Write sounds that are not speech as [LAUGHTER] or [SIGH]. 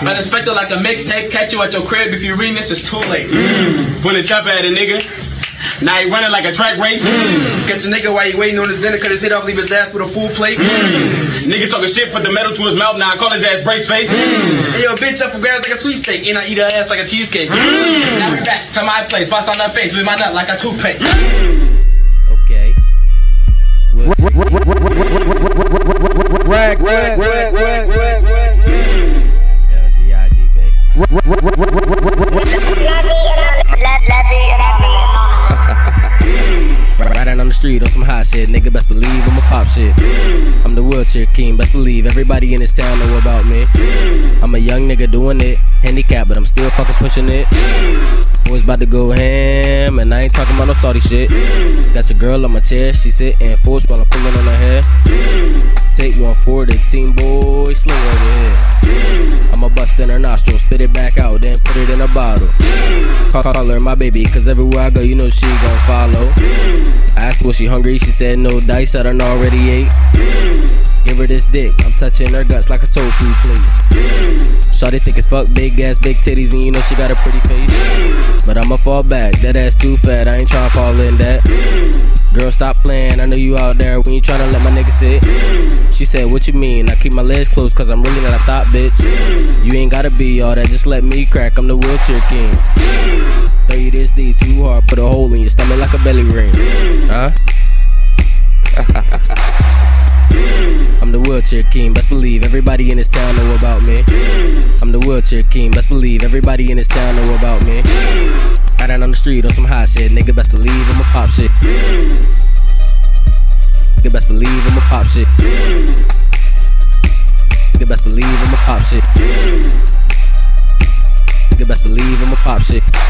Unexpected like a mixtape, catch you at your crib. If you read this, it's too late. Mm. When a chopper at a nigga. Now he running like a track race. Mm. Catch a nigga while he waiting on his dinner, cut his head off, leave his ass with a full plate. Mm. Nigga talking shit, put the metal to his mouth. Now I call his ass brace face. Hey, yo, bitch up for grabs like a sweepstake, and I eat her ass like a cheesecake. Now we back to my place, bust on her face with my nut like a toothpaste. Okay. Rag, Riding on the street on some hot shit, nigga. Best believe I'ma pop shit. I'm the wheelchair king, best believe everybody in this town know about me. I'm a young nigga doing it, handicapped, but I'm still fucking pushing it. Was about to go ham, and I ain't talking about no salty shit. Got your girl on my chair, she sitting force while I'm pulling on her hair. Take one for the team, boy, over here. In her nostril, spit it back out, then put it in a bottle. Call, call her my baby, cause everywhere I go, you know she gon' follow. I asked was she hungry, she said no dice, I done already ate. Give her this dick, I'm touching her guts like a soul food plate. Shawty think it's fuck, big ass, big titties, and you know she got a pretty face. But I'ma fall back, that ass too fat, I ain't tryna fall in that. Stop playing, I know you out there when you tryna let my nigga sit. She said, What you mean? I keep my legs closed cause I'm really not a thought, bitch. You ain't gotta be all that, just let me crack, I'm the wheelchair king. Throw you this D too hard, put a hole in your stomach like a belly ring. Huh? [LAUGHS] I'm the wheelchair king, best believe everybody in this town know about me. I'm the wheelchair king, best believe everybody in this town know about me. Riding on the street on some hot shit, nigga best believe I'ma pop shit. Nigga best believe I'ma pop shit. Nigga best believe I'ma pop shit. Nigga best believe I'ma pop shit.